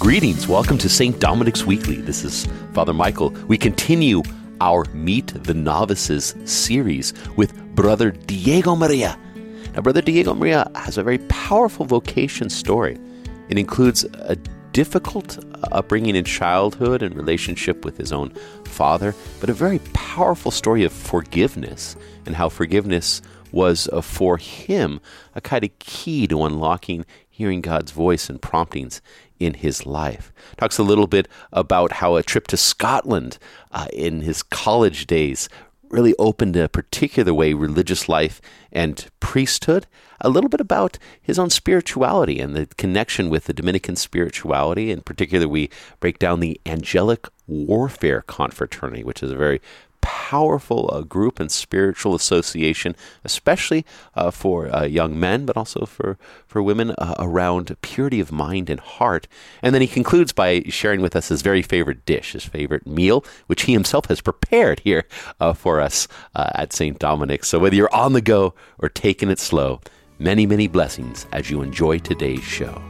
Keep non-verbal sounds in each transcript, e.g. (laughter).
Greetings. Welcome to St. Dominic's Weekly. This is Father Michael. We continue our Meet the Novices series with Brother Diego Maria. Now, Brother Diego Maria has a very powerful vocation story. It includes a difficult upbringing in childhood and relationship with his own father, but a very powerful story of forgiveness and how forgiveness was uh, for him a kind of key to unlocking hearing God's voice and promptings in his life. Talks a little bit about how a trip to Scotland uh, in his college days really opened a particular way religious life and priesthood. A little bit about his own spirituality and the connection with the Dominican spirituality. In particular, we break down the Angelic Warfare Confraternity, which is a very powerful uh, group and spiritual association, especially uh, for uh, young men, but also for, for women uh, around purity of mind and heart. And then he concludes by sharing with us his very favorite dish, his favorite meal, which he himself has prepared here uh, for us uh, at St. Dominic's. So whether you're on the go or taking it slow, many, many blessings as you enjoy today's show.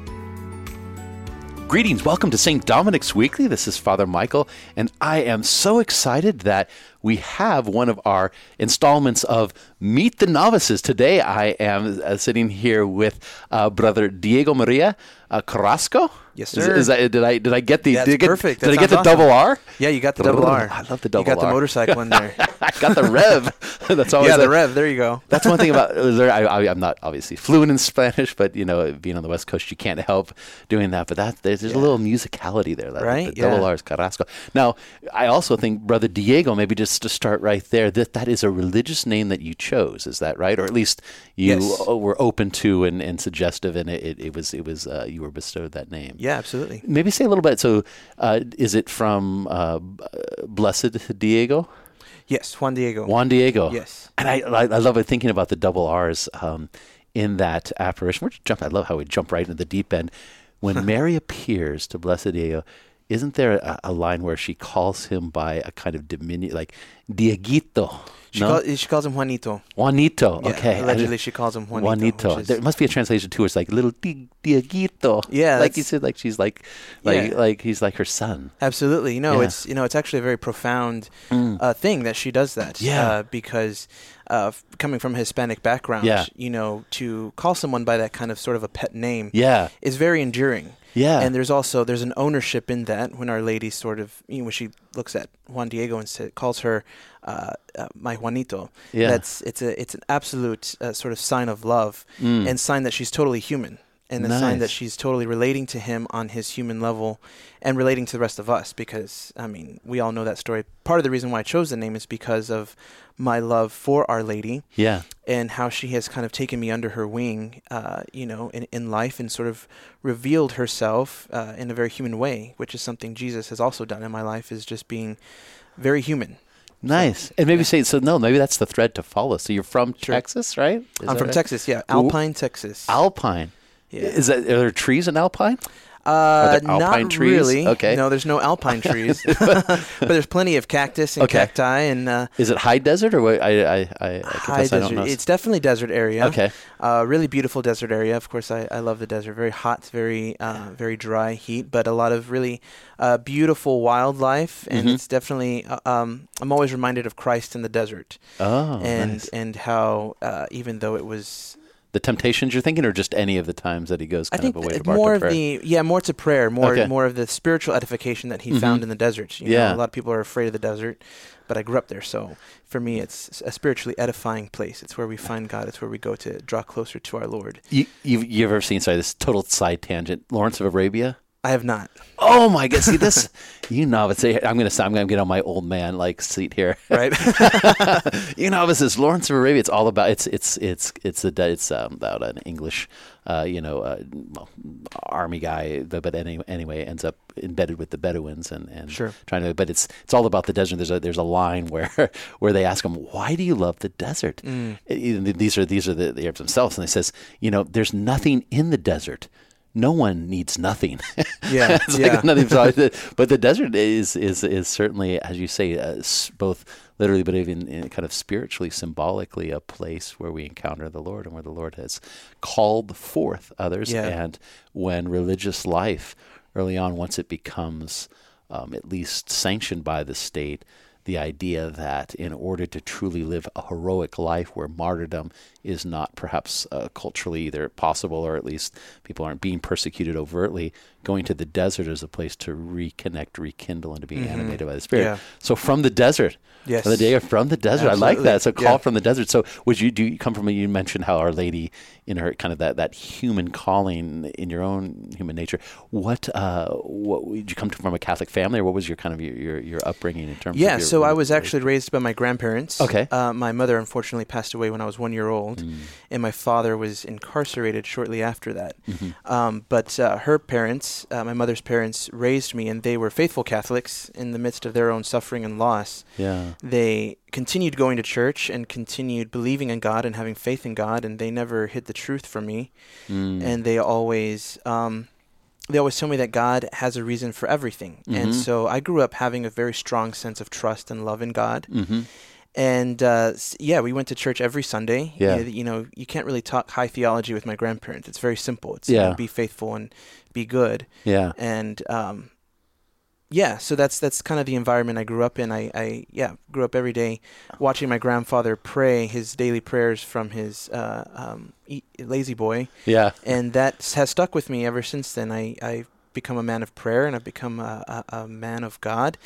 Greetings. Welcome to St. Dominic's Weekly. This is Father Michael, and I am so excited that we have one of our installments of Meet the Novices. Today I am uh, sitting here with uh, Brother Diego Maria uh, Carrasco. Yes, sir. Is, that, did I did I get the That's did I get, perfect. Did I get the sounds double. R? Yeah, you got the double R. I love the double R. You got the motorcycle in there. (laughs) I got the rev. (laughs) That's always yeah, the a- rev. There you go. That's one thing about (laughs) I, I, I'm not obviously fluent in Spanish, but you know, being on the West Coast, you can't help doing that. But that there's, there's a little musicality there. That, Right? The double Yeah. R's Carrasco. Now, I also think Brother Diego, maybe just to start right there, that that is a religious name that you chose. Is that right? Or at least you Yes. uh, were open to and, and suggestive, and it, it, it was it was uh, you were bestowed that name. Yeah, absolutely. Maybe say a little bit. So, uh, is it from uh, Blessed Diego? Yes, Juan Diego. Juan Diego. Yes. And I, I, I love it thinking about the double R's um, in that apparition. We're just jump. I love how we jump right into the deep end. When (laughs) Mary appears to Blessed Diego, isn't there a, a line where she calls him by a kind of diminutive, like Dieguito? She, no? call, she calls him Juanito. Juanito. Yeah, okay. Allegedly, she calls him Juanito. Juanito. There must be a translation too. Where it's like little Di- Dieguito. Yeah, like you said, like she's like, like, Yeah. like he's like her son. Absolutely. You know, Yeah. Mm. it's you know, it's actually a very profound uh, thing that she does that. Yeah. Uh, because uh, f- coming from a Hispanic background, Yeah. you know, to call someone by that kind of sort of a pet name Yeah. is very enduring. Yeah. And there's also there's an ownership in that when Our Lady sort of you know, when she looks at Juan Diego and sa- calls her uh, uh, my Juanito. Yeah. That's it's a it's an absolute uh, sort of sign of love Mm. and sign that she's totally human and a sign that she's totally relating to him on his human level and relating to the rest of us because I mean we all know that story. Part of the reason why I chose the name is because of my love for Our Lady yeah. and how she has kind of taken me under her wing, uh, you know, in, in life and sort of revealed herself uh, in a very human way, which is something Jesus has also done in my life, is just being very human. Nice. And maybe yeah. say so. No, maybe that's the thread to follow. So you're from Sure. Texas, right? Is I'm from right? Texas, yeah, Alpine, Texas. Alpine. Yeah. Is that are there trees in Alpine? Uh, not trees? really. Okay. No, there's no alpine (laughs) trees, (laughs) but there's plenty of cactus and Okay. cacti and uh, Is it high desert or what? I I I, I high confess I don't desert. It's definitely desert area. okay. Uh, really beautiful desert area. Of course, I, I love the desert. Very hot, very uh, very dry heat, but a lot of really uh, beautiful wildlife. And Mhm. it's definitely uh, um, I'm always reminded of Christ in the desert, Oh, and nice. and how uh, even though it was the temptations you're thinking, or just any of the times that he goes I kind think of away to more of Prayer? the yeah more to prayer, more Okay. more of the spiritual edification that he Mhm. found in the desert. You Yeah. know, a lot of people are afraid of the desert, but I grew up there, so for me, it's a spiritually edifying place. It's where we find God. It's where we go to draw closer to our Lord. You you you ever seen? Sorry, this total side tangent. Lawrence of Arabia. I have not. Oh my God! See this, (laughs) you novice. I'm gonna I'm gonna get on my old man like seat here. Right. (laughs) (laughs) you know, this is Lawrence of Arabia. It's all about it's it's it's it's it's um, about an English, uh, you know, uh, well, army guy, but, but any, anyway, ends up embedded with the Bedouins and, and Sure. trying to. But it's it's all about the desert. There's a there's a line where where they ask him, "Why do you love the desert?" Mm. Uh, These are these are the, the Arabs themselves, and he says, "You know, there's nothing in the desert." No one needs nothing. (laughs) Yeah, It's yeah. like nothing. (laughs) so but the desert is is is certainly, as you say, uh, both literally, but even in kind of spiritually, symbolically, a place where we encounter the Lord and where the Lord has called forth others. Yeah. And when religious life early on, once it becomes um, at least sanctioned by the state, the idea that in order to truly live a heroic life where martyrdom is not perhaps uh, culturally either possible or at least people aren't being persecuted overtly, going to the desert is a place to reconnect, rekindle, and to be Mhm. animated by the Spirit. Yeah. So from the desert, Yes. from the day from the desert, I like Absolutely. that. So call Yeah. from the desert. So would you do you come from? You mentioned how Our Lady, in her kind of that that human calling in your own human nature. What uh, what did you come from a Catholic family, or what was your kind of your your, your upbringing in terms? Yeah, of your, so I was actually raised by my grandparents. Okay. Uh, my mother unfortunately passed away when I was one year old, Mm, and my father was incarcerated shortly after that. mhm. Um, but uh, her parents, uh, my mother's parents, raised me, and they were faithful Catholics in the midst of their own suffering and loss. Yeah. They continued going to church and continued believing in God and having faith in God, and they never hid the truth from me. Mm. And they always, um, they always tell me that God has a reason for everything. Mhm. And so I grew up having a very strong sense of trust and love in God. Mhm. And uh, yeah, we went to church every Sunday. Yeah. You know, you know, you can't really talk high theology with my grandparents. It's very simple. It's you know, Yeah. be faithful and be good. Yeah. And um, yeah, so that's that's kind of the environment I grew up in. I, I yeah grew up every day watching my grandfather pray his daily prayers from his uh, um, e- La-Z-Boy, Yeah. and that has stuck with me ever since then. I I've become a man of prayer and I've become a, a, a man of God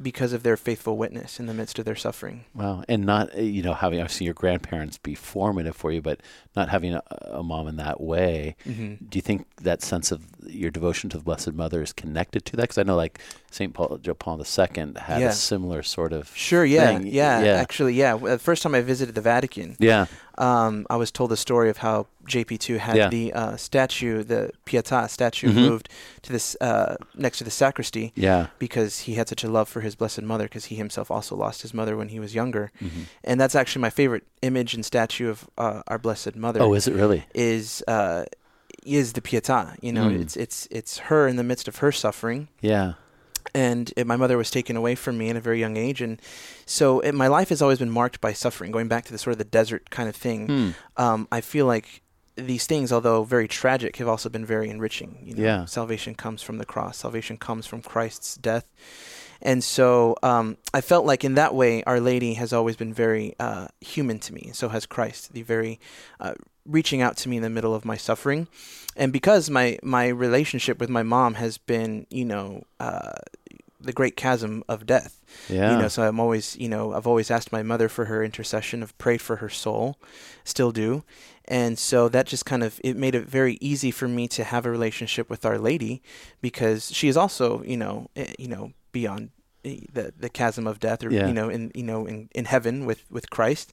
because of their faithful witness in the midst of their suffering. Wow. And not uh, you know having obviously your grandparents be formative for you, but not having a, a mom in that way. Mm-hmm. Do you think that sense of your devotion to the Blessed Mother is connected to that? Because I know, like Saint Paul, John Paul II had Yeah. a similar sort of. Sure. Yeah. Yeah. Yeah. Actually, yeah. The first time I visited the Vatican, Yeah. Um, I was told the story of how JP2 had Yeah. the uh, statue, the Pietà statue, Mhm. moved to this uh, next to the sacristy Yeah. because he had such a love for his Blessed Mother because he himself also lost his mother when he was younger. Mhm. And that's actually my favorite image and statue of uh, our Blessed Mother. Oh, is it really? is uh, is the Pietà? You know, Mm. it's it's it's her in the midst of her suffering Yeah. And my mother was taken away from me at a very young age and so it, my life has always been marked by suffering going back to the sort of the desert kind of thing Hmm. um, i feel like these things although very tragic have also been very enriching you know Yeah. salvation comes from the cross salvation comes from christ's death and so um, I felt like in that way, Our Lady has always been very uh, human to me. So has Christ, the very uh, reaching out to me in the middle of my suffering. And because my, my relationship with my mom has been, you know, uh, the great chasm of death. Yeah. You know, so I'm always, you know, I've always asked my mother for her intercession. I've prayed for her soul, still do. And so that just kind of it made it very easy for me to have a relationship with Our Lady because she is also, you know, eh, you know, beyond the the chasm of death or Yeah. you know in you know in, in heaven with with Christ.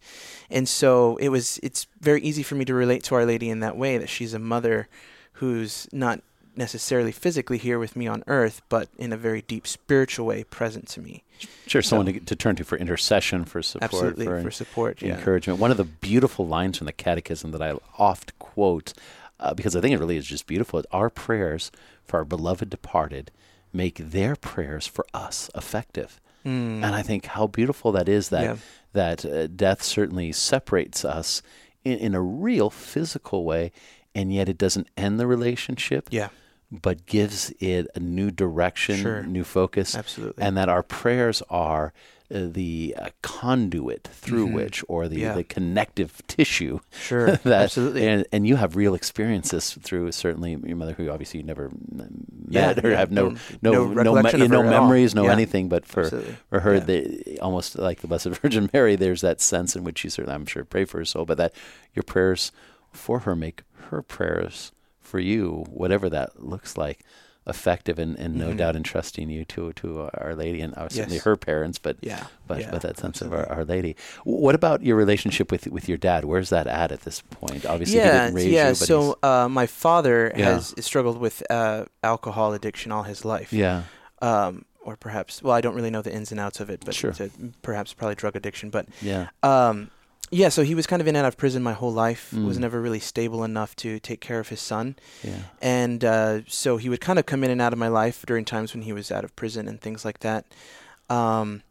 And so it was it's very easy for me to relate to Our Lady in that way that she's a mother who's not necessarily physically here with me on earth but in a very deep spiritual way present to me. sure. Someone to, to turn to for intercession, for support, Absolutely for, for support. Yeah. encouragement. One of the beautiful lines from the Catechism that I oft quote, uh, because I think it really is just beautiful. Our prayers for our beloved departed make their prayers for us effective. Mm. And I think how beautiful that is that Yeah. that uh, death certainly separates us in, in a real physical way, and yet it doesn't end the relationship, yeah, but gives it a new direction, Sure. new focus, absolutely. and that our prayers are the uh, conduit through Mhm. which, or the, Yeah. the connective tissue sure. (laughs) that, absolutely. and, and you have real experiences through certainly your mother, who obviously you never m- Yeah, met or yeah, have no no- no no no, me- no her at all. memories, no anything. But for absolutely. for her, they, almost like the Blessed (laughs) Virgin Mary, there's that sense in which you certainly, I'm sure, pray for her soul, but that your prayers for her make her prayers for you, whatever that looks like, effective and, and no Mhm. doubt entrusting you to to Our Lady and certainly Yes. her parents, but Yeah. but, yeah, but that sense of our, our Lady. What about your relationship with with your dad? Where's that at at this point? Obviously, he yeah, didn't raise yeah. you, but so uh, my father Yeah. has struggled with uh, alcohol addiction all his life. yeah, Um, or perhaps, well, I don't really know the ins and outs of it, but Sure. perhaps probably drug addiction. But yeah, um, yeah, so he was kind of in and out of prison my whole life. Was Mm. never really stable enough to take care of his son. yeah, and uh, so he would kind of come in and out of my life during times when he was out of prison and things like that. Um,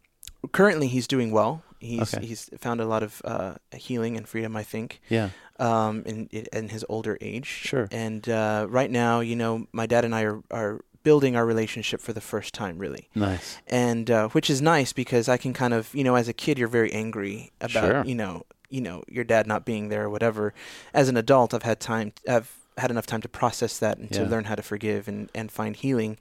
currently, he's doing well. He's Okay. he's found a lot of uh, healing and freedom, I think, yeah, um, in in his older age. Sure. And uh, right now, you know, my dad and I are are building our relationship for the first time, really. Nice. And uh, which is nice because I can kind of, you know, as a kid, you're very angry about, Sure. you know, you know, your dad not being there or whatever. As an adult, I've had time, I've had enough time to process that and to learn how to forgive and, and find healing.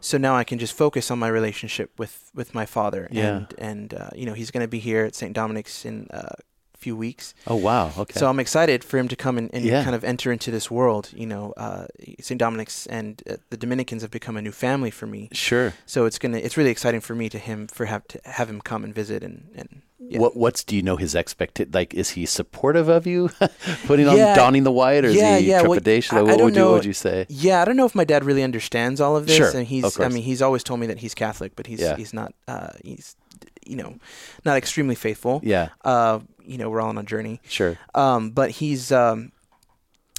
So now I can just focus on my relationship with, with my father. Yeah. And, and uh, you know, he's going to be here at St. Dominic's in uh, few weeks. Oh wow. Okay. So I'm excited for him to come and, and Yeah. kind of enter into this world. You know, uh, St. Dominic's and uh, the Dominicans have become a new family for me. sure. So it's gonna it's really exciting for me to him for have to have him come and visit and and yeah. What what's do you know his expected like is he supportive of you (laughs) putting on donning the white or is he yeah, well, trepidation? I- I what would you what would you say? Yeah, I don't know if my dad really understands all of this, Sure, and of he's I mean he's always told me that he's Catholic, but he's Yeah. he's not uh, he's you know not extremely faithful. Yeah. Uh, you know we're all on a journey. Sure. Um, but he's um,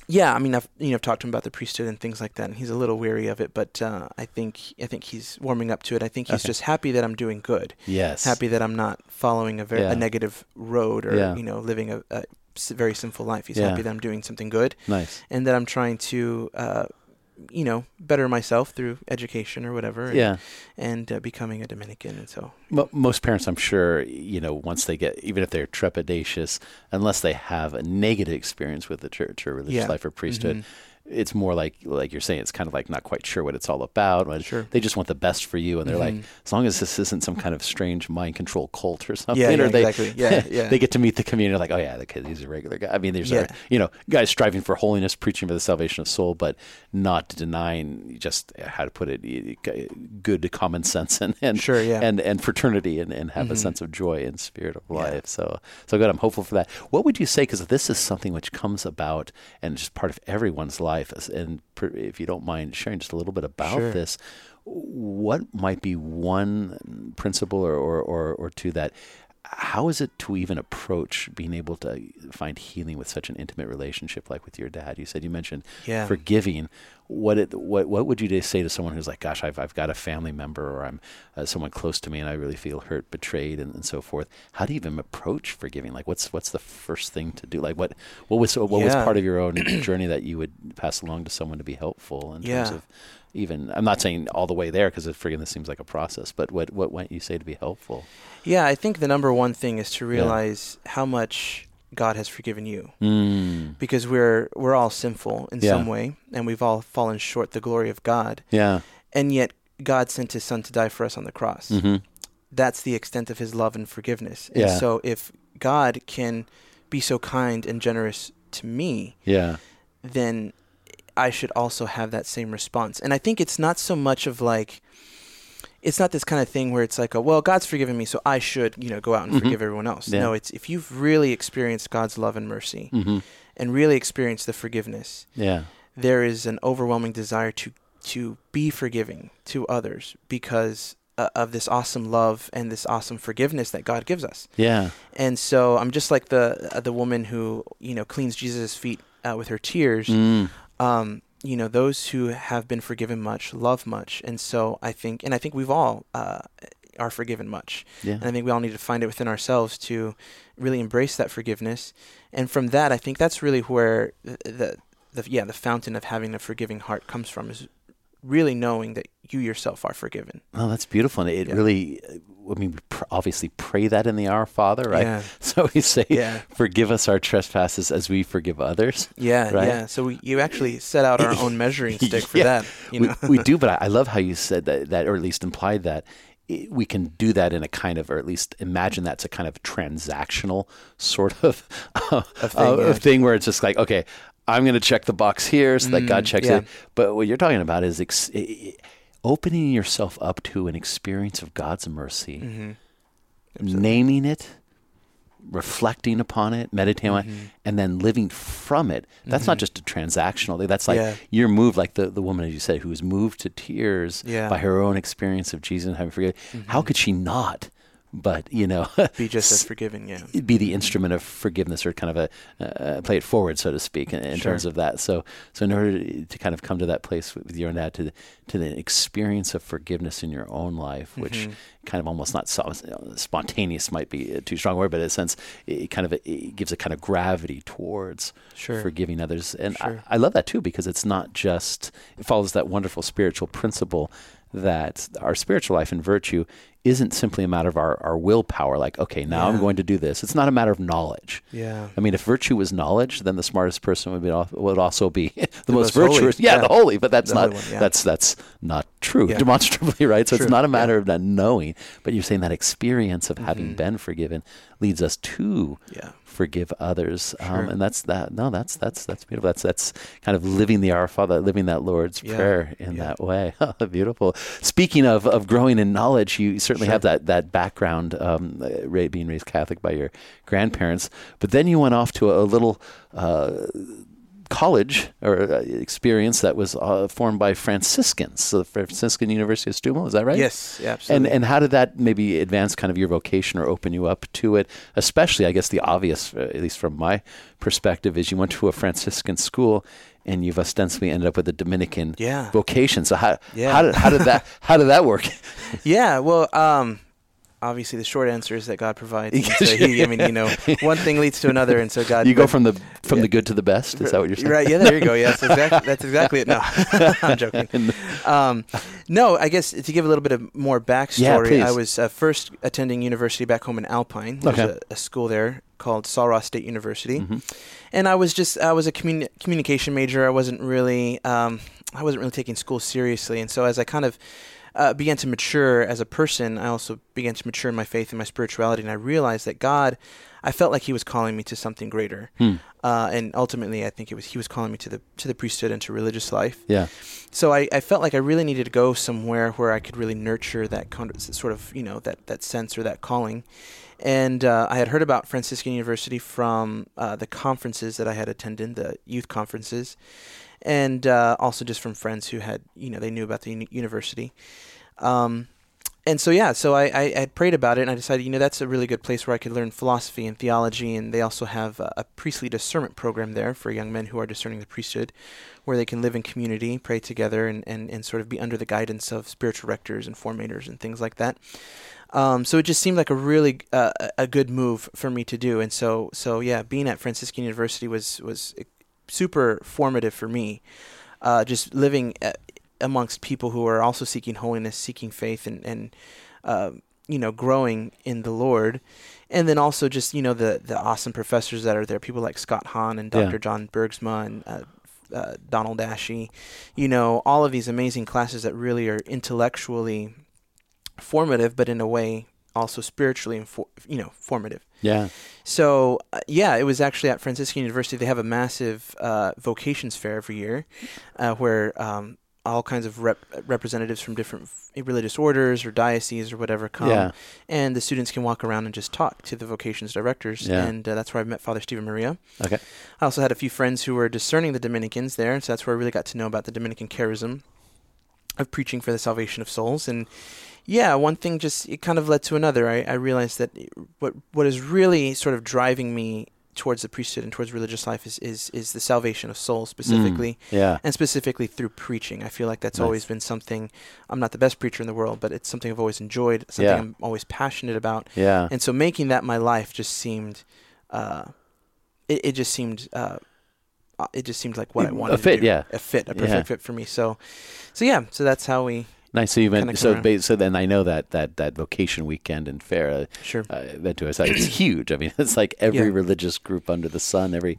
yeah, I mean I've you know I've talked to him about the priesthood and things like that, and he's a little weary of it, but uh, I think I think he's warming up to it. I think he's Okay. just happy that I'm doing good, Yes. happy that I'm not following a very Yeah. a negative road or Yeah. you know living a very sinful life. He's Yeah. happy that I'm doing something good Nice. and that I'm trying to uh, you know better myself through education or whatever. And, Yeah. and uh, becoming a Dominican, and so Mo- most parents, I'm sure, you know, once they get, even if they're trepidatious, unless they have a negative experience with the church or religious Yeah. life or priesthood, Mhm. It's more like, like you're saying, it's kind of like not quite sure what it's all about. Sure. They just want the best for you, and they're like, Mhm. as long as this isn't some kind of strange mind control cult or something, Yeah, yeah, or they, exactly. (laughs) Yeah, yeah. they get to meet the community, like, oh yeah, the kid, he's a regular guy. I mean, there's, Yeah. our, you know, guys striving for holiness, preaching for the salvation of soul, but not denying just how to put it, good common sense and and Sure, yeah. and and fraternity and, and have a Mhm. sense of joy and spirit of life. So so good. I'm hopeful for that. What would you say? Because this is something which comes about and just part of everyone's life. As- And if you don't mind sharing just a little bit about Sure. this, what might be one principle or, or, or, or two that how is it to even approach being able to find healing with such an intimate relationship like with your dad? You said you mentioned Yeah. forgiving. What it what what would you say to someone who's like, gosh, I've I've got a family member or I'm uh, someone close to me and I really feel hurt, betrayed, and, and so forth. How do you even approach forgiving? Like, what's what's the first thing to do? Like, what what was what was part of your own (clears throat) journey that you would pass along to someone to be helpful in terms Yeah. of even I'm not saying all the way there because it freaking this seems like a process, but what what might you say to be helpful? Yeah, I think the number one thing is to realize how much God has forgiven you. Mm. Because we're we're all sinful in Yeah. some way, and we've all fallen short the glory of God. Yeah. And yet God sent His Son to die for us on the cross. hmm That's the extent of His love and forgiveness. Yeah. So, if God can be so kind and generous to me, Yeah. then I should also have that same response. And I think it's not so much of like, it's not this kind of thing where it's like, oh, well, God's forgiven me, so I should, you know, go out and Mhm. forgive everyone else. Yeah. No, it's if you've really experienced God's love and mercy hmm and really experienced the forgiveness, Yeah. there is an overwhelming desire to to be forgiving to others because uh, of this awesome love and this awesome forgiveness that God gives us. Yeah. And so I'm just like the uh, the woman who you know cleans Jesus' feet uh, with her tears. Mm. Um, you know, those who have been forgiven much love much, and so I think, and I think we've all uh, are forgiven much, Yeah. and I think we all need to find it within ourselves to really embrace that forgiveness. And from that, I think that's really where the, the, the yeah the fountain of having a forgiving heart comes from is really knowing that you yourself are forgiven. Oh, that's beautiful. And it Yeah. really, I mean, we pr- obviously pray that in the Our Father, right? Yeah. (laughs) So we say, Yeah. forgive us our trespasses as we forgive others. Yeah, Right? yeah. So we, you actually set out our own measuring (laughs) stick for that. You know, we, we do, (laughs) but I, I love how you said that, that, or at least implied that i- we can do that in a kind of, or at least imagine that's a kind of transactional sort of, uh, thing, uh, thing where it's just like, okay, I'm going to check the box here so that God Mm, checks yeah. it. But what you're talking about is ex- opening yourself up to an experience of God's mercy, hmm naming it, reflecting upon it, meditating on it, Mm-hmm. and then living from it. That's not just a transactional thing. That's like Yeah. you're moved, like the, the woman, as you said, who was moved to tears Yeah. Mm-hmm. by her own experience of Jesus and having forgiven. How could she not? But, you know, (laughs) be just as forgiving. Yeah. be the instrument of forgiveness or kind of a uh, play it forward, so to speak, in, in Sure. terms of that. So, so in order to kind of come to that place with your own dad, to the, to the experience of forgiveness in your own life, which Mhm. kind of almost not so, spontaneous might be a too strong word, but in a sense, it kind of it gives a kind of gravity towards Sure. forgiving others. And Sure. I, I love that too because it's not just it follows that wonderful spiritual principle that our spiritual life and virtue isn't simply a matter of our, our willpower like okay now i'm going to do this it's not a matter of knowledge Yeah. I mean, if virtue was knowledge, then the smartest person would be would also be (laughs) the, most, most virtuous. Yeah, yeah. the holy. But that's The not one, yeah. that's that's not true Yeah. demonstrably, (laughs) right? So True, it's not a yeah. matter of not knowing, but you're saying that experience of having Mhm. been forgiven leads us to Yeah. Forgive others, um, and that's that. No, that's that's that's beautiful. That's that's kind of living the Our Father, living that Lord's Yeah, prayer in yeah. that way. (laughs) beautiful. Speaking of of growing in knowledge, you certainly Sure. have that that background, um, uh, being raised Catholic by your grandparents, but then you went off to a, little. Uh, college or uh, experience that was uh, formed by Franciscans, so the Franciscan University of Steubenville, is that right? Yes. Yeah. And and how did that maybe advance kind of your vocation or open you up to it? Especially, I guess the obvious, uh, at least from my perspective, is you went to a Franciscan school and you've ostensibly ended up with a Dominican yeah. vocation. So how Yeah. how did how did that (laughs) how did that work? Yeah, well, um, obviously the short answer is that God provides. (laughs) So he, I mean, you know, (laughs) one thing leads to another, and so God. you go from the from yeah. the good to the best. Is that what you're saying? Right. Yeah. There you go. Yes. Exactly. (laughs) That's exactly it. No, I'm joking. Um, no, I guess to give a little bit of more backstory, please. I was uh, first attending university back home in Alpine. There's Okay. a, a school there called Ross State University, Mhm. and I was just I was a communi- communication major. I wasn't really um, I wasn't really taking school seriously, and so as I kind of uh, began to mature as a person, I also began to mature in my faith and my spirituality, and I realized that God, I felt like He was calling me to something greater, Hmm. uh, and ultimately, I think it was He was calling me to the to the priesthood and to religious life. Yeah. So I, I felt like I really needed to go somewhere where I could really nurture that kind of, sort of you know that that sense or that calling. And uh, I had heard about Franciscan University from uh, the conferences that I had attended, the youth conferences, and uh, also just from friends who had you know they knew about the uni- university. Um, and so yeah, so I, I, I had prayed about it, and I decided you know that's a really good place where I could learn philosophy and theology, and they also have a, a priestly discernment program there for young men who are discerning the priesthood, where they can live in community, pray together, and, and, and sort of be under the guidance of spiritual rectors and formators and things like that. Um, so it just seemed like a really uh, a- good move for me to do, and so so yeah, being at Franciscan University was was super formative for me. Uh, just living uh amongst people who are also seeking holiness, seeking faith, and and uh, you know growing in the Lord, and then also just you know the the awesome professors that are there, people like Scott Hahn and Yeah. Dr. John Bergsma and uh, uh, Donald Asci, you know all of these amazing classes that really are intellectually formative, but in a way also spiritually infor- you know formative. Yeah. So uh, yeah, it was actually at Franciscan University. They have a massive uh, vocations fair every year, uh, where um, all kinds of rep- representatives from different religious orders or dioceses or whatever come, Yeah. and the students can walk around and just talk to the vocations directors. Yeah. And uh, that's where I met Father Stephen Maria. Okay. I also had a few friends who were discerning the Dominicans there, so that's where I really got to know about the Dominican charism of preaching for the salvation of souls. And yeah, one thing just it kind of led to another. I, I realized that what what is really sort of driving me towards the priesthood and towards religious life is is, is the salvation of souls specifically. Yeah. And specifically through preaching, I feel like that's Nice. always been something. I'm not the best preacher in the world, but it's something I've always enjoyed, something Yeah. I'm always passionate about Yeah. and so making that my life just seemed uh it, it just seemed uh uh, it just seemed like what I wanted A fit, to do. yeah. a fit a perfect Yeah. fit for me so so yeah so that's how we Nice. So you went. So ba- so then I know that that that vocation weekend and fair. Uh, sure uh, went to us. It's huge. I mean, (laughs) it's like every Yeah. religious group under the sun, every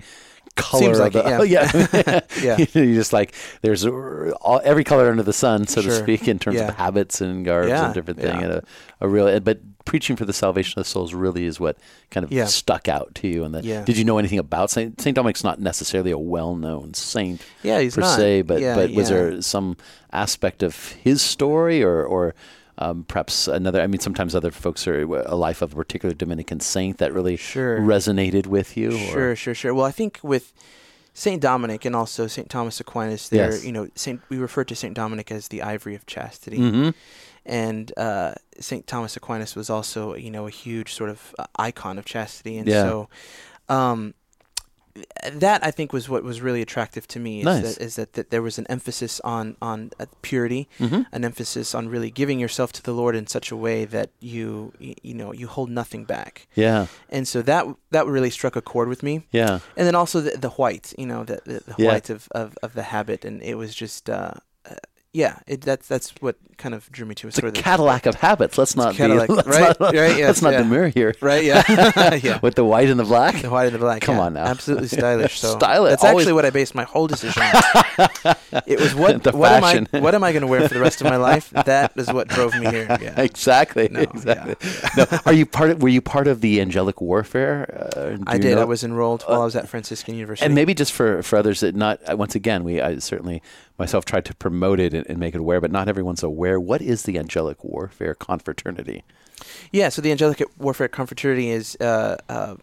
color Seems of like the, it, oh, yeah. (laughs) Yeah. (laughs) (laughs) you just like there's all, every color under the sun, so to speak, in terms Yeah. of habits and garbs Yeah, and different thing. yeah. And a, a real, but preaching for the salvation of the souls really is what kind of Yeah. stuck out to you. And the, Yeah. did you know anything about Saint Saint Dominic's? Not necessarily a well-known saint yeah he's per not se, but yeah, but was there some aspect of his story or or um, perhaps another? I mean, sometimes other folks are a life of a particular Dominican saint that really sure resonated with you. or- Sure, sure, sure. Well, I think with Saint Dominic and also Saint Thomas Aquinas, there, Yes. you know, Saint we refer to Saint Dominic as the ivory of chastity, Mhm. and uh, Saint Thomas Aquinas was also, you know, a huge sort of uh, icon of chastity, and Yeah. so. Um, that I think was what was really attractive to me. Is Nice. that, is that, that there was an emphasis on on uh, purity, Mhm. an emphasis on really giving yourself to the Lord in such a way that you y- you know you hold nothing back. Yeah. And so that that really struck a chord with me. Yeah. And then also the, the white, you know, the the, the Yeah. white of, of, of the habit, and it was just. Uh, yeah, it, that's that's what kind of drew me to it. It's a of the- Cadillac of habits. Let's not Cadillac, be. (laughs) Let's right, not, right, yes, let's not yeah. demur here. right? Yeah, (laughs) (laughs) yeah. With the white and the black. The white and the black. Come yeah. on now. Absolutely stylish. So Stylish, That's always- actually what I based my whole decision on. it was what The what am I fashion. what am I going to wear for the rest of my life? That is what drove me here. Yeah. exactly. No, exactly. no, are you part of? Were you part of the angelic warfare? Uh, I did. know- I was enrolled while I was at Franciscan University. And maybe just for, for others that not uh, once again we I certainly myself tried to promote it and, and make it aware, but not everyone's aware. What is the angelic warfare confraternity? yeah. So the Angelic Warfare Confraternity is. Uh, uh,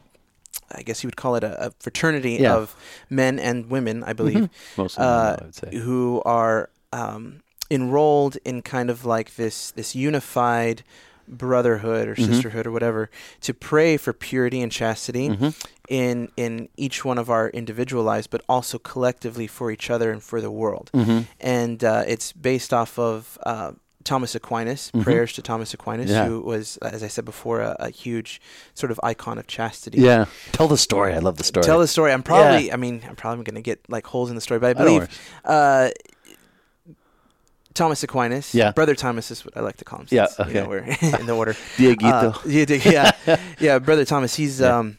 I guess you would call it a, a fraternity Yeah. of men and women, I believe, Most of uh, them, I would say. who are um, enrolled in kind of like this this unified brotherhood or Mhm. sisterhood or whatever to pray for purity and chastity Mhm. in in each one of our individual lives, but also collectively for each other and for the world. Mhm. And uh, it's based off of uh, Thomas Aquinas, Mhm. prayers to Thomas Aquinas, Yeah. who was, as I said before, a, a huge sort of icon of chastity. Yeah, tell the story. I love the story. Tell the story. I'm probably, I mean, I'm probably going to get like holes in the story, but I I believe worry. Thomas Aquinas, Yeah. Brother Thomas is what I like to call him. Yeah, since, you know, okay. we're (laughs) in the order. Dieguito. Uh, yeah, yeah, (laughs) yeah, Brother Thomas. He's Yeah. um,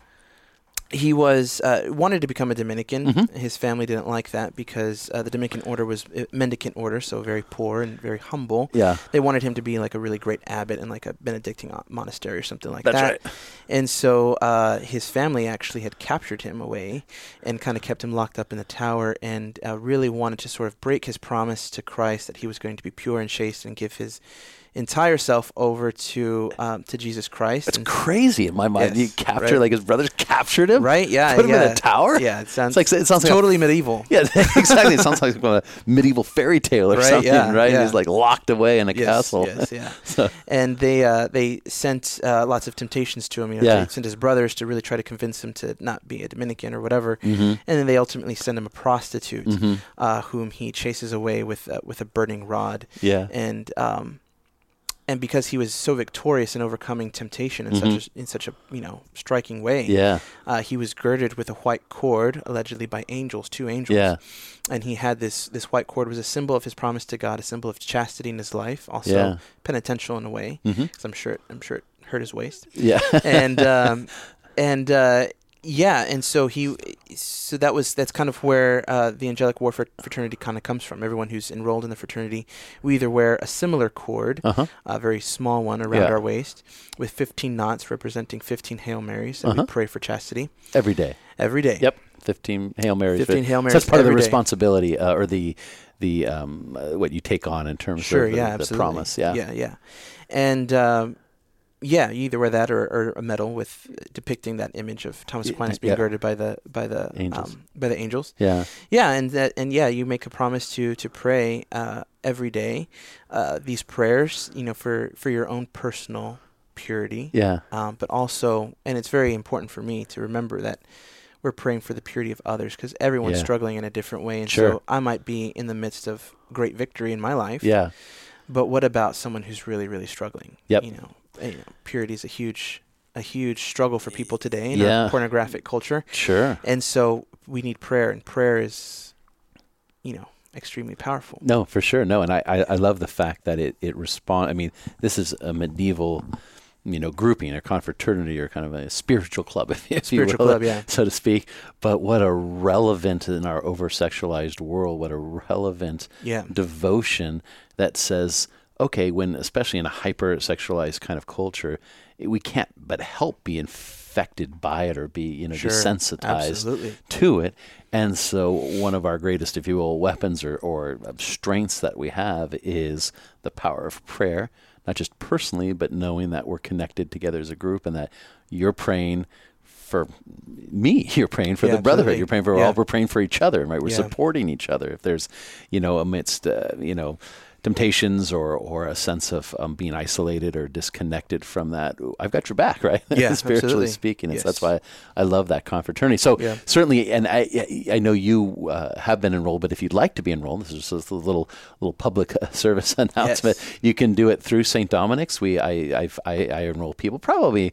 he was uh, wanted to become a Dominican. Mhm. His family didn't like that because uh, the Dominican order was a mendicant order, so very poor and very humble. yeah, They wanted him to be like a really great abbot in like a Benedictine uh, monastery or something like that's that. right. And so uh, his family actually had captured him away and kind of kept him locked up in the tower and uh, really wanted to sort of break his promise to Christ that he was going to be pure and chaste and give his entire self over to um, to Jesus Christ. It's And- crazy in my mind. Yes, you capture right. like his brothers captured him, right? Yeah. Put him yeah. in a tower. Yeah, it sounds It's like it sounds like a- totally medieval. yeah, (laughs) exactly. It sounds like (laughs) a medieval fairy tale or Right, something, yeah, right? yeah. He's like locked away in a Yes, castle. yes, (laughs) yeah. So- and they uh, they sent uh, lots of temptations to him. You know, Yeah. they sent his brothers to really try to convince him to not be a Dominican or whatever. Mhm. And then they ultimately send him a prostitute, Mhm. uh, whom he chases away with uh, with a burning rod. Yeah. And um, and because he was so victorious in overcoming temptation in Mhm. such a, in such a you know striking way, Yeah. uh, he was girded with a white cord, allegedly by angels, two angels. Yeah. And he had this this white cord was a symbol of his promise to God, a symbol of chastity in his life, also Yeah. penitential in a way, because I'm sure it, I'm sure it hurt his waist. Yeah. And um, (laughs) and uh, yeah, and so he so that was that's kind of where uh, the angelic warfare fraternity kind of comes from. Everyone who's enrolled in the fraternity, we either wear a similar cord, uh huh. a very small one around Yeah. our waist, with 15 knots representing 15 Hail Marys, and Uh-huh. we pray for chastity Every day. every day. Yep. Fifteen hail marys. 15 Hail So Marys that's part of the responsibility, uh, or the the um, uh, what you take on in terms Sure, of the, yeah, the absolutely. promise. Yeah. yeah, yeah. And um, yeah, either wear that or, or a medal with depicting that image of Thomas Aquinas being yeah. girded by the by the Angels. Um, by the angels. Yeah. Yeah, and that and yeah, you make a promise to to pray uh, every day uh, these prayers, you know, for for your own personal purity, Yeah. um, but also, and it's very important for me to remember that we're praying for the purity of others because everyone's Yeah. struggling in a different way, and Sure. so I might be in the midst of great victory in my life, Yeah. but what about someone who's really, really struggling? Yep. You know, you know purity is a huge, a huge struggle for people today in Yeah. our pornographic culture, Sure. and so we need prayer, and prayer is, you know, extremely powerful. No, for sure. No, and I, I, I love the fact that it, it respond. I mean, this is a medieval, you know, grouping or confraternity or kind of a spiritual club, (laughs) if, Spiritual will, club, yeah. so to speak. But what a relevant in our over sexualized world, what a relevant Yeah. devotion that says, okay, when especially in a hyper sexualized kind of culture, it- we can't but help be infected by it or be, you know, Sure. desensitized Absolutely. to it. And so, one of our greatest, if you will, weapons or, or strengths that we have is the power of prayer, not just personally, but knowing that we're connected together as a group and that you're praying for me, (laughs) you're praying for Yeah, the brotherhood, absolutely. you're praying for Yeah. all, we're praying for each other, right? We're Yeah. supporting each other. If there's, you know, amidst, uh, you know, temptations or or a sense of um, being isolated or disconnected from that, I've got your back, (laughs) right? Yeah, (laughs) spiritually absolutely. speaking. Yes. so that's why I love that confraternity. So Yeah. certainly, and I I know you uh, have been enrolled, but if you'd like to be enrolled, this is just a little little public uh, (laughs) service announcement. You can do it through St. Dominic's. We I I've, I I enroll people probably.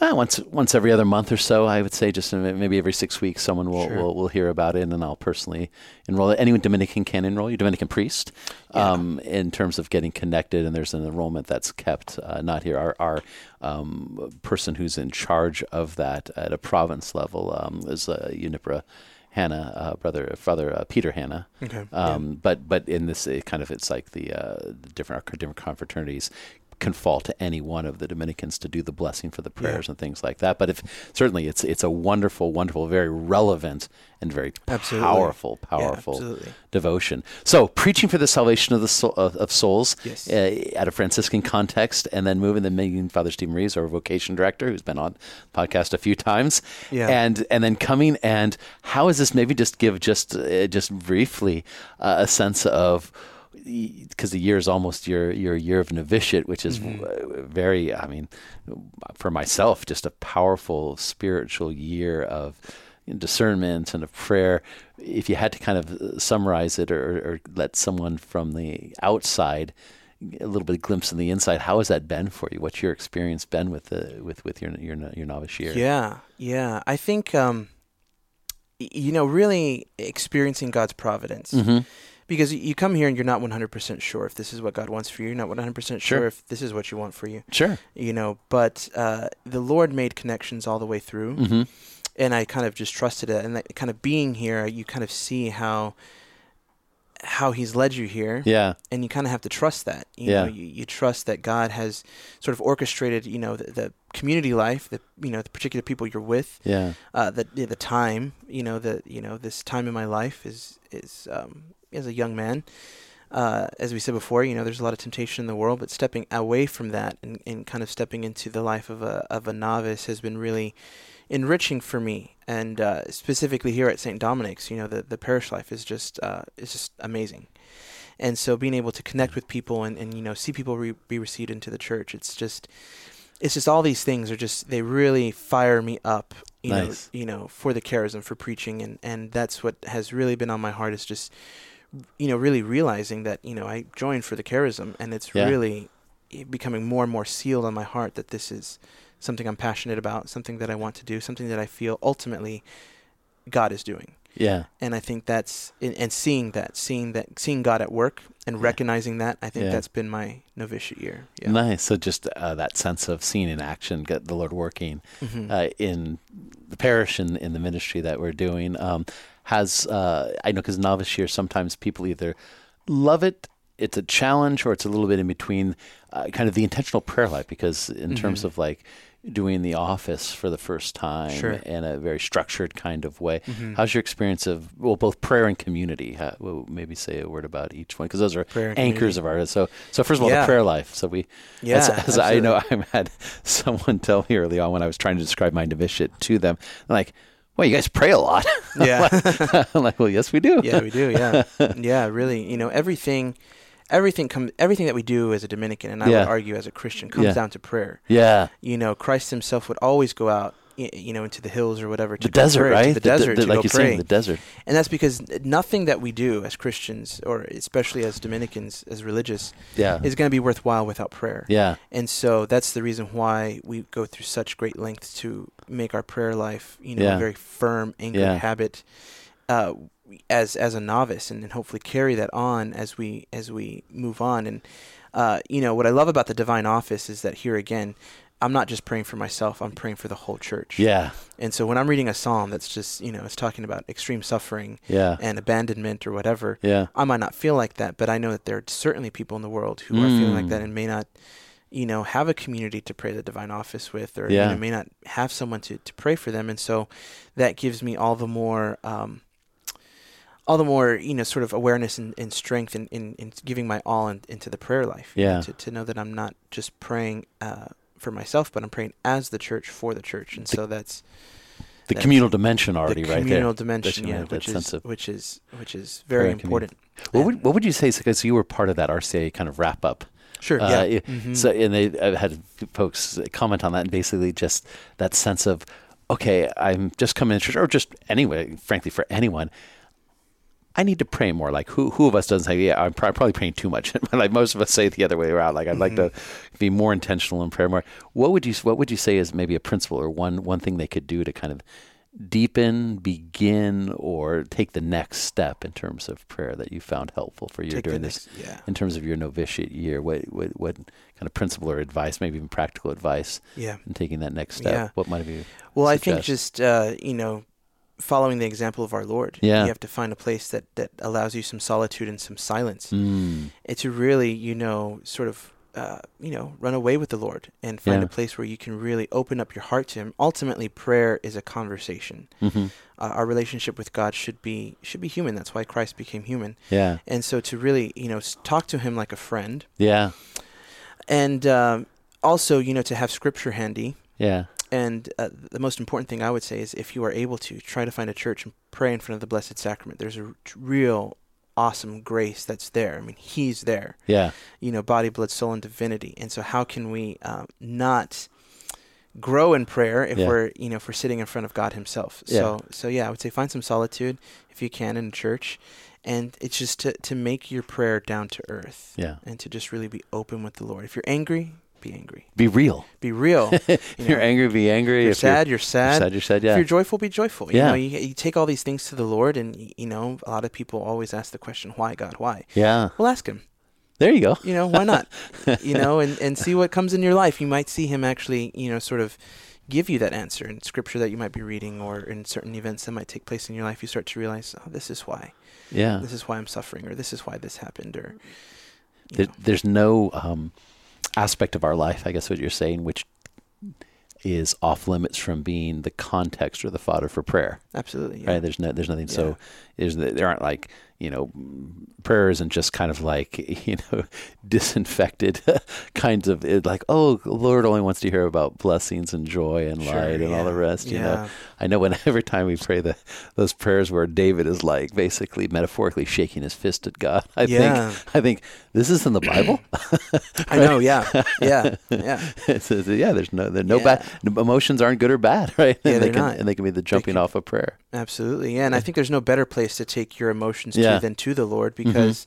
Uh, once once every other month or so, I would say, just uh, maybe every six weeks, someone will, Sure. will, will hear about it, and I'll personally enroll it. Anyone Dominican can enroll you, Dominican priest, um, in terms of getting connected, and there's an enrollment that's kept, uh, not here. Our, our um, person who's in charge of that at a province level um, is uh, Unipra Hannah, uh, brother, father uh, Peter Hannah. Okay. Um, But but in this it kind of it's like the, uh, the different different confraternities can fall to any one of the Dominicans to do the blessing for the prayers and things like that. But if certainly it's it's a wonderful, wonderful, very relevant and very Absolutely. powerful, powerful absolutely. devotion. So preaching for the salvation of the soul, of, of souls Yes. uh, at a Franciscan context, and then moving the meeting Father Steve Marie our vocation director, who's been on podcast a few times, Yeah. and and then coming and how is this? Maybe just give just uh, just briefly uh, a sense of because the year is almost your your year of novitiate, which is Mm-hmm. very. I mean, for myself, just a powerful spiritual year of discernment and of prayer. If you had to kind of uh, summarize it or, or let someone from the outside a little bit of glimpse in the inside, how has that been for you? What's your experience been with the with with your your your novice year? Yeah, yeah. I think um, you know, really experiencing God's providence. Mm-hmm. Because you come here and you're not 100% sure if this is what God wants for you. You're not 100% sure Sure. if this is what you want for you. Sure. You know, but uh, the Lord made connections all the way through. Mm-hmm. and I kind of just trusted it. And that kind of being here, you kind of see how how He's led you here, Yeah. and you kind of have to trust that. You Yeah. know, you, you trust that God has sort of orchestrated, you know, the, the community life, the you know, the particular people you're with, Yeah. uh, the the time, you know, the you know, this time in my life is is um, as a young man. Uh, as we said before, you know, there's a lot of temptation in the world, but stepping away from that and, and kind of stepping into the life of a of a novice has been really enriching for me. And uh, specifically here at St. Dominic's, you know, the, the parish life is just uh, is just amazing. And so being able to connect with people and, and you know see people re- be received into the church, it's just it's just all these things are just they really fire me up. You Nice. know, you know, for the charism for preaching, and and that's what has really been on my heart is just you know really realizing that you know I joined for the charism, and it's Yeah. really eh, becoming more and more sealed on my heart that this is something I'm passionate about, something that I want to do, something that I feel ultimately God is doing. Yeah. And I think that's and, and seeing that, seeing that, seeing God at work, and Yeah. recognizing that. I think Yeah. that's been my novitiate year. Yeah. Nice. So just uh, that sense of seeing in action, get the Lord working Mhm. uh, in the parish and in the ministry that we're doing um, has uh, I know because novice year sometimes people either love it, it's a challenge, or it's a little bit in between. Uh, kind of the intentional prayer life because in terms Mhm. of like doing the office for the first time Sure. in a very structured kind of way. Mhm. How's your experience of well both prayer and community? How, well, maybe say a word about each one because those are Prayer anchors of ours. So so first of all Yeah. the prayer life. So we Yeah, as, as I know. (laughs) I had someone tell me early on when I was trying to describe my novitiate to them, like, "Well, you guys pray a lot." (laughs) Yeah. (laughs) I'm like, "Well, yes, we do." yeah, we do. Yeah, yeah. Really, you know, everything, everything comes, everything that we do as a Dominican, and I Yeah. would argue as a Christian, comes Yeah. down to prayer. yeah, You know, Christ Himself would always go out, you know, into the hills or whatever to the desert, pray, right? To the, desert the, to like you're pray. saying, the desert. And that's because nothing that we do as Christians, or especially as Dominicans, as religious, Yeah, is going to be worthwhile without prayer. yeah, And so that's the reason why we go through such great lengths to make our prayer life, you know, Yeah. a very firm, anchored Yeah. habit, uh, as as a novice, and then hopefully carry that on as we as we move on. And uh, you know, what I love about the divine office is that here again. I'm not just praying for myself, I'm praying for the whole church. yeah, And so when I'm reading a psalm that's just, you know, it's talking about extreme suffering yeah, and abandonment or whatever, yeah, I might not feel like that, but I know that there are certainly people in the world who are feeling like that Mm. and may not, you know, have a community to pray the divine office with, or Yeah. you know, may not have someone to, to pray for them, and so that gives me all the more, um, all the more, you know, sort of awareness and, and strength in, in, in giving my all in, into the prayer life. you know, Yeah. to, to know that I'm not just praying uh, for myself, but I'm praying as the church for the church, and The- so that's the That's communal dimension already right? the right communal there. dimension, yeah, that which sense is which is which is very important. What would, what would you say? Because you were part of that RCA kind of wrap up. Sure, Uh, yeah. Mhm. So, and they I've had folks comment on that, and basically just that sense of, okay, I'm just coming to church, or just anyway, frankly, for anyone, I need to pray more. Like, who who of us doesn't say, yeah, I'm pro- probably praying too much? (laughs) like most of us say it the other way around. Like, I'd like to Mm-hmm. be more intentional in prayer more. What would you What would you say is maybe a principle or one one thing they could do to kind of deepen, begin, or take the next step in terms of prayer that you found helpful for you during this next- yeah. in terms of your novitiate year? What, what what kind of principle or advice, maybe even practical advice, Yeah. in taking that next step? Yeah. What might have you? Well, I think just uh, you know, following the example of our Lord. Yeah. You have to find a place that that allows you some solitude and some silence, Mm, and to really, you know, sort of. Uh, you know, run away with the Lord and find Yeah. a place where you can really open up your heart to Him. Ultimately, prayer is a conversation. hmm Uh, our relationship with God should be should be human. That's why Christ became human. Yeah. And so, to really, you know, talk to Him like a friend, Yeah. and um, also, you know, to have Scripture handy. Yeah. And uh, the most important thing I would say is if you are able to, try to find a church and pray in front of the Blessed Sacrament. There's a r- real awesome grace that's there. I mean, He's there, Yeah. you know, body, blood, soul, and divinity. And so, how can we um, not grow in prayer if Yeah. we're, you know, if we're sitting in front of God Himself? Yeah. So, so yeah, I would say find some solitude if you can in a church. And it's just to, to make your prayer down to earth Yeah. and to just really be open with the Lord. If you're angry, be angry. Be real. Be real. (laughs) if You you're angry, be angry. you're if sad, you're you're sad. sad, you're sad. Yeah. If you're joyful, be joyful. You Yeah. know, you, you take all these things to the Lord, and you know, a lot of people always ask the question, "Why God? Why?" yeah. Well, ask Him. There you go. You know, why not? (laughs) you know, and and see what comes in your life. You might see Him actually, you know, sort of give you that answer in Scripture that you might be reading, or in certain events that might take place in your life. You start to realize, oh, this is why. Yeah. This is why I'm suffering, or this is why this happened, or There, there's no um, aspect of our life, I guess, what you're saying, which is off limits from being the context or the fodder for prayer. absolutely. Yeah. right? There's no, there's nothing. Yeah. So there's there aren't like you know, prayer isn't just kind of like (laughs) you know, disinfected (laughs) kinds of it, like oh, Lord only wants to hear about blessings and joy and Sure, light and all the rest. You know. I know when (laughs) every time we pray the those prayers where David is like basically metaphorically shaking his fist at God. I Yeah. think I think this is in the Bible. (clears throat) I know. Yeah. Yeah. Yeah. Yeah, there's no there, no Yeah. bad emotions aren't good or bad, right? Yeah, and they they're can not. and they can be the jumping can- off of prayer. Absolutely. Yeah. And I think there's no better place to take your emotions Yeah. Mm-hmm. than to the Lord because,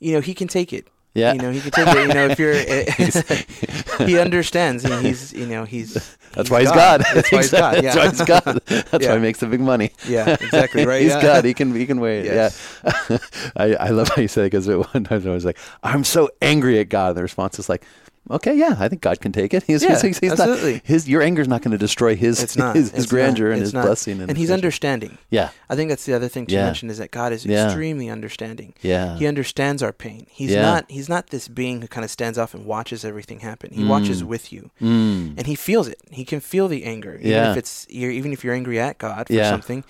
you know, He can take it. Yeah. You know, He can take it. You know, if you're, (laughs) He (laughs) understands. He's, you know, He's. That's why he's God. That's why he's (laughs) God. Yeah. That's why he's God. That's Yeah. why he makes the big money. yeah. Exactly. Right. he's yeah. God. He can he can wait. Yes. Yeah. I, I love how you said it because one time I was like, I'm so angry at God. And the response is like, Okay, yeah, I think God can take it. (laughs) He's, Yeah, he's, he's, absolutely. (laughs) Not, his your anger is not going to destroy his his, his grandeur not. and It's his not. blessing and, And He's understanding. Yeah, I think that's the other thing to Yeah. mention is that God is Yeah. extremely understanding. yeah, He understands our pain. He's not. He's not this being who kind of stands off and watches everything happen. He watches Mm. with you. mm. and he feels it. He can feel the anger, even Yeah. if it's you're, even if you're angry at God for something.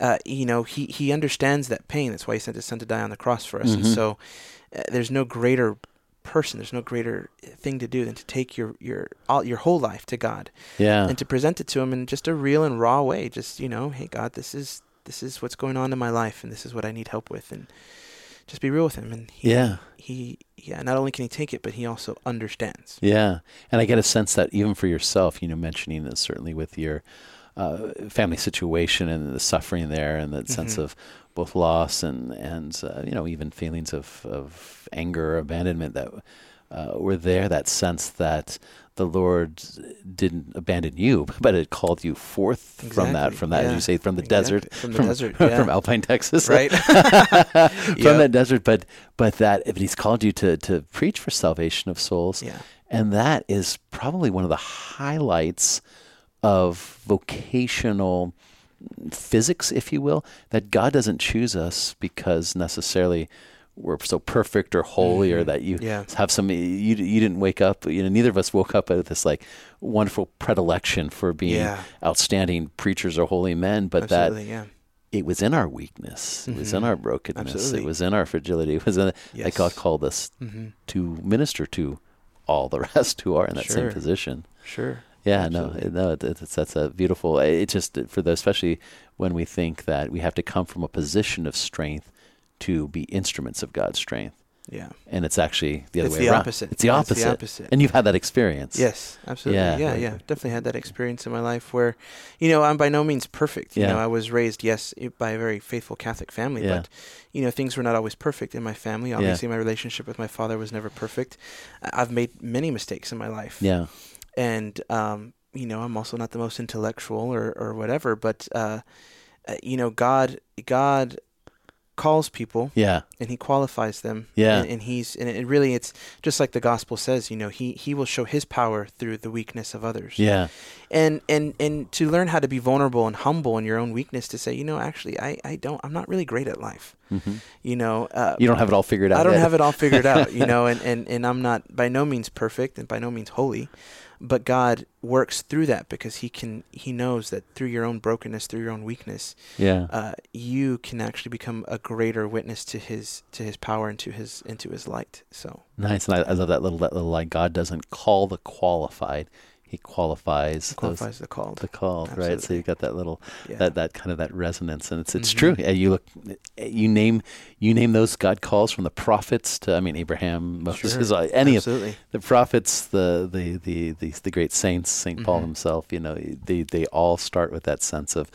Uh, you know, he he understands that pain. That's why he sent his son to die on the cross for us. And Mhm. so, uh, there's no greater person, there's no greater thing to do than to take your your all, your whole life to God yeah, and to present it to Him in just a real and raw way. Just you know, hey God, this is this is what's going on in my life, and this is what I need help with, and just be real with Him. And he, yeah. he yeah, not only can he take it, but he also understands. Yeah, and I get a sense that even for yourself, you know, mentioning this certainly with your uh, family situation and the suffering there, and that sense Mhm. of both loss and and uh, you know even feelings of of anger or abandonment that uh, were there. That sense that the Lord didn't abandon you, (laughs) but it called you forth from that, from that, as you say, from the Exactly, desert, from the desert, (laughs) from. Alpine, Texas, Right. (laughs) from Yep. that desert. But but that but He's called you to to preach for salvation of souls. Yeah. And that is probably one of the highlights of vocational physics, if you will, that God doesn't choose us because necessarily we're so perfect or holy or Mhm. that you Yeah. have some you you didn't wake up you know neither of us woke up with this like wonderful predilection for being Yeah. outstanding preachers or holy men but that yeah. it was in our weakness it was in Mhm. our brokenness Absolutely. it was in our fragility it was in that Yes. God called us hmm to minister to all the (laughs) rest who are in that same position Sure. Yeah, Absolutely. no, no, it's, that's a beautiful. It just for the especially when we think that we have to come from a position of strength to be instruments of God's strength, Yeah. and it's actually the other It's way the around. opposite. It's the Yeah, it's the opposite. opposite. And you've had that experience. Yes, absolutely. Yeah, Yeah, yeah. Definitely had that experience in my life where, you know, I'm by no means perfect. You Yeah. know, I was raised, yes, by a very faithful Catholic family, Yeah. but, you know, things were not always perfect in my family. Obviously, my relationship with my father was never perfect. I've made many mistakes in my life. Yeah. And, um, you know, I'm also not the most intellectual or, or whatever, but, uh, uh, you know, God, God calls people Yeah. and he qualifies them. Yeah. And, and he's and it really it's just like the gospel says, you know, he he will show his power through the weakness of others. Yeah. And and and to learn how to be vulnerable and humble in your own weakness to say, you know, actually I I don't I'm not really great at life. hmm You know, uh, You don't have it all figured out. I don't yet. have it all figured out, you (laughs) know, and, and, and I'm not by no means perfect and by no means holy, but God works through that because he can he knows that through your own brokenness, through your own weakness, Yeah. uh, you can actually become a greater witness to his to his power and to his into his light. So Nice, and I, I love that little that little line. God doesn't call the qualified; He qualifies it qualifies the called. the called. Right. So you've got that little yeah. that that kind of that resonance, and it's it's Mhm. true. You look, you name you name those God calls from the prophets to I mean Abraham, Moses, Sure. (laughs) any of the prophets, the the the the, the great saints, Saint Paul Mhm. himself. You know, they they all start with that sense of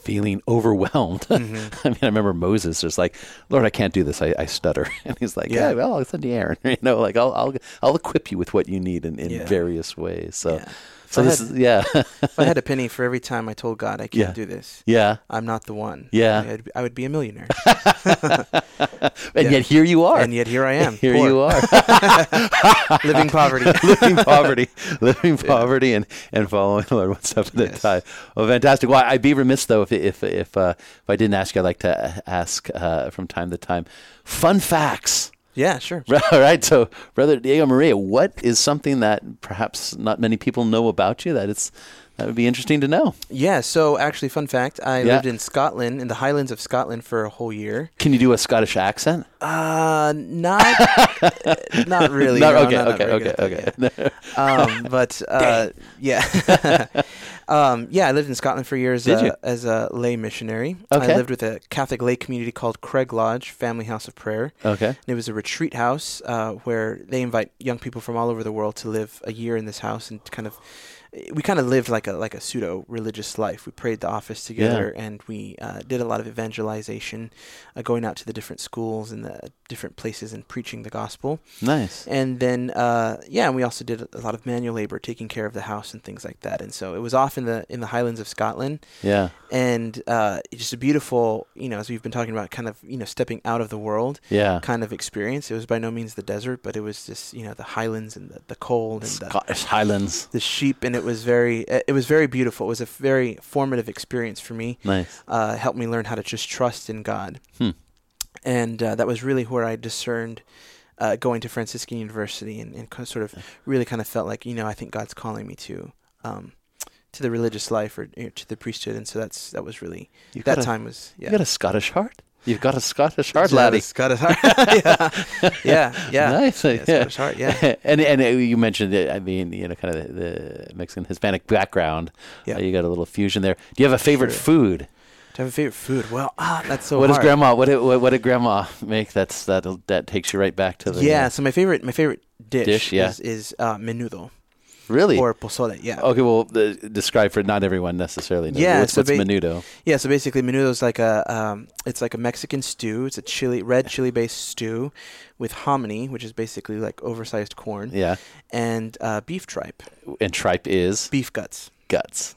feeling overwhelmed. (laughs) Mhm. I mean, I remember Moses was like, "Lord, I can't do this. I, I stutter," (laughs) and he's like, "Yeah, Yeah. well, I'll send you Aaron. You know, like I'll I'll I'll equip you with what you need in, in Yeah. various ways." So, Yeah. So I this had- is yeah, (laughs) if I had a (laughs) penny for every time I told God I can't Yeah. do this, yeah, I'm not the one. Yeah. I'd, I would be a millionaire. (laughs) and Yeah. yet here you are. and yet here I am. here poor, you are, living poverty. living poverty, living poverty, and and following the Lord one step at a time. Well, fantastic. Well, I'd be remiss though if if if uh, if I didn't ask you. I'd like to ask uh, from time to time, fun facts. Yeah, sure. (laughs) All right. So, Brother Diego Maria, what is something that perhaps not many people know about you that it's that would be interesting to know? Yeah. So actually, fun fact: I Yeah. lived in Scotland, in the Highlands of Scotland, for a whole year. Can you do a Scottish accent? Uh, not, (laughs) not (laughs) really. No, no, okay, not- not okay, very okay, good at okay. um, (laughs) but uh, yeah, um, yeah. I lived in Scotland for years Did uh, you? as a lay missionary. Okay. I lived with a Catholic lay community called Craig Lodge Family House of Prayer. okay. And it was a retreat house uh, where they invite young people from all over the world to live a year in this house and to kind of. We kind of lived like a like a pseudo religious life. We prayed the office together, and we uh, did a lot of evangelization, uh, going out to the different schools and the different places and preaching the gospel. Nice. And then, uh, yeah, and we also did a lot of manual labor, taking care of the house and things like that. And so it was off in the in the Highlands of Scotland, Yeah. and uh, just a beautiful, you know, as we've been talking about, kind of you know stepping out of the world Yeah. kind of experience. It was by no means the desert, but it was just you know the Highlands and the, the cold and the, Scottish Highlands. (laughs) the sheep, and it was very it was very beautiful. It was a very formative experience for me. Nice. Uh, helped me learn how to just trust in God Hmm. And uh, that was really where I discerned uh, going to Franciscan University and, and sort of really kind of felt like you know I think God's calling me to um, to the religious life or you know, to the priesthood, and so that's that was really You've that a, time was yeah. You got a Scottish heart. You've got a Scottish heart, laddie. Scottish (laughs) heart. (laughs) yeah, yeah, yeah. Nice. Yeah, yeah. Scottish heart. Yeah, (laughs) and and uh, you mentioned it. I mean, you know, kind of the, the Mexican Hispanic background. Yeah. Uh, you got a little fusion there. Do you have a favorite Sure. food? Do have a favorite food? Well, ah, that's so what does grandma? What did, what, what did grandma make? That's that that takes you right back to the yeah, so my favorite my favorite dish, Dish, yeah. is, is uh, menudo really. or pozole. Yeah. okay, well, the, describe for not everyone necessarily. Knows. Yeah, what's, so what's ba- menudo? Yeah, so basically menudo is like a um, it's like a Mexican stew. It's a chili red chili based stew with hominy, which is basically like oversized corn, Yeah, and uh, beef tripe, and tripe is beef guts. guts.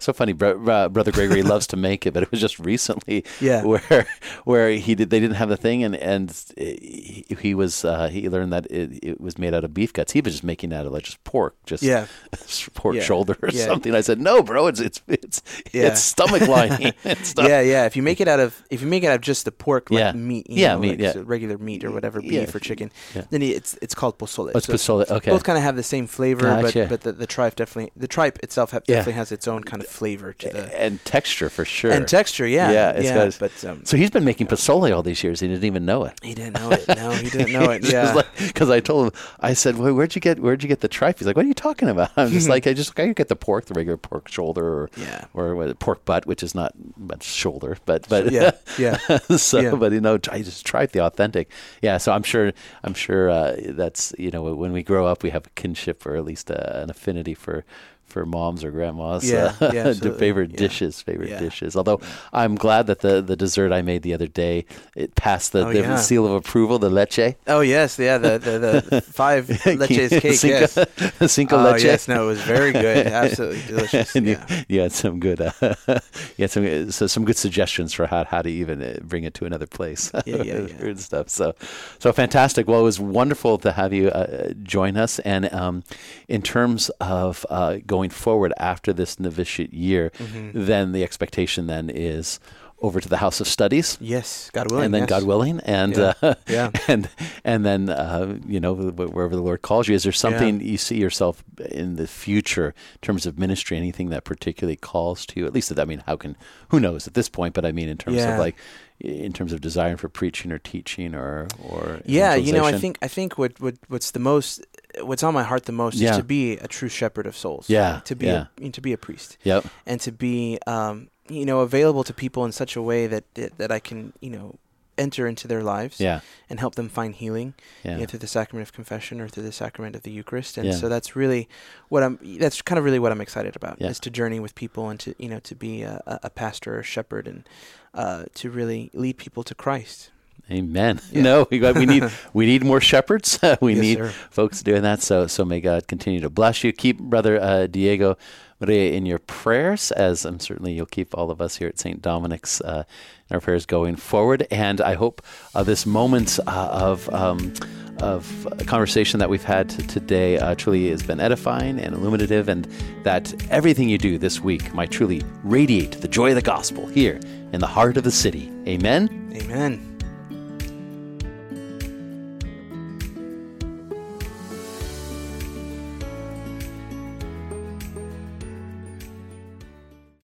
So funny, bro, uh, brother Gregory loves to make it, but it was just recently (laughs) Yeah. where where he did they didn't have the thing and and he, he was uh, he learned that it, it was made out of beef guts. He was just making it out of like just pork, just Yeah, (laughs) pork Yeah. shoulder or Yeah. something. I said, no, bro, it's it's it's it's stomach lining. (laughs) yeah, yeah. If you make it out of if you make it out of just the pork, like Yeah. meat, you Yeah, know, meat, like yeah. so regular meat or whatever, beef or chicken, then it's it's called pozole. Oh, it's So pozole. Okay. Both kind of have the same flavor, Gotcha. but but the, the tripe definitely the tripe itself ha- Yeah. definitely has its own kind of flavor to the and texture for sure. and texture. Yeah, Yeah, it's got- but um, so he's been making pozole all these years. He didn't even know it. he didn't know it. No, he didn't know it. (laughs) Yeah. Because I told him, I said, well, "Where'd you get Where'd you get the tripe?" He's like, "What are you talking about?" (laughs) I'm just like, "I just I get the pork, the regular pork shoulder, or Yeah. or what, pork butt, which is not much shoulder, but but yeah, (laughs) yeah. so, Yeah. but you know, I just tried the authentic. Yeah, so I'm sure, I'm sure uh, that's you know, when we grow up, we have a kinship or at least uh, an affinity for for moms or grandmas. Yeah, uh, yeah, (laughs) to favorite Yeah. dishes, favorite Yeah. dishes. Although I'm glad that the the dessert I made the other day it passed the, Oh, the seal of approval, the leche. Oh yes, yeah. The the, the (laughs) five leches cake. Cinco, yes. (laughs) cinco Oh leche. yes, no, it was very good. Absolutely delicious. and Yeah. you, you had some good, uh, you had some so some good suggestions for how how to even uh, bring it to another place. Yeah, yeah, yeah. and stuff. So, so fantastic. Well, it was wonderful to have you uh, join us. And um, in terms of uh, going forward after this novitiate year, Mm-hmm. then the expectation then is over to the House of Studies Yes, God willing. and then yes. God willing, and Yeah. uh, (laughs) Yeah. and and then uh, you know wherever the Lord calls you, is there something you see yourself in the future in terms of ministry? Anything that particularly calls to you? At least, that I mean, how can who knows at this point? But I mean, in terms Yeah. of like, in terms of desiring for preaching or teaching or or Yeah, you know, I think I think what, what what's the most what's on my heart the most Yeah. is to be a true shepherd of souls. Yeah, To be yeah. a, to be a priest Yep. and to be um, you know available to people in such a way that that I can you know enter into their lives Yeah. and help them find healing Yeah. you know, through the sacrament of confession or through the sacrament of the Eucharist. And Yeah. so that's really what I'm. That's kind of really what I'm excited about is to journey with people and to you know to be a, a pastor or a shepherd and uh, to really lead people to Christ. Amen. (laughs) No, we, we need (laughs) we need more shepherds. (laughs) we Yes, need sir. folks doing that. So so may God continue to bless you. Keep brother uh, Diego Maria in your prayers, as I'm certainly you'll keep all of us here at St. Dominic's uh, in our prayers going forward. And I hope uh, this moment uh, of um, of conversation that we've had today uh, truly has been edifying and illuminative, and that everything you do this week might truly radiate the joy of the gospel here in the heart of the city. Amen. Amen.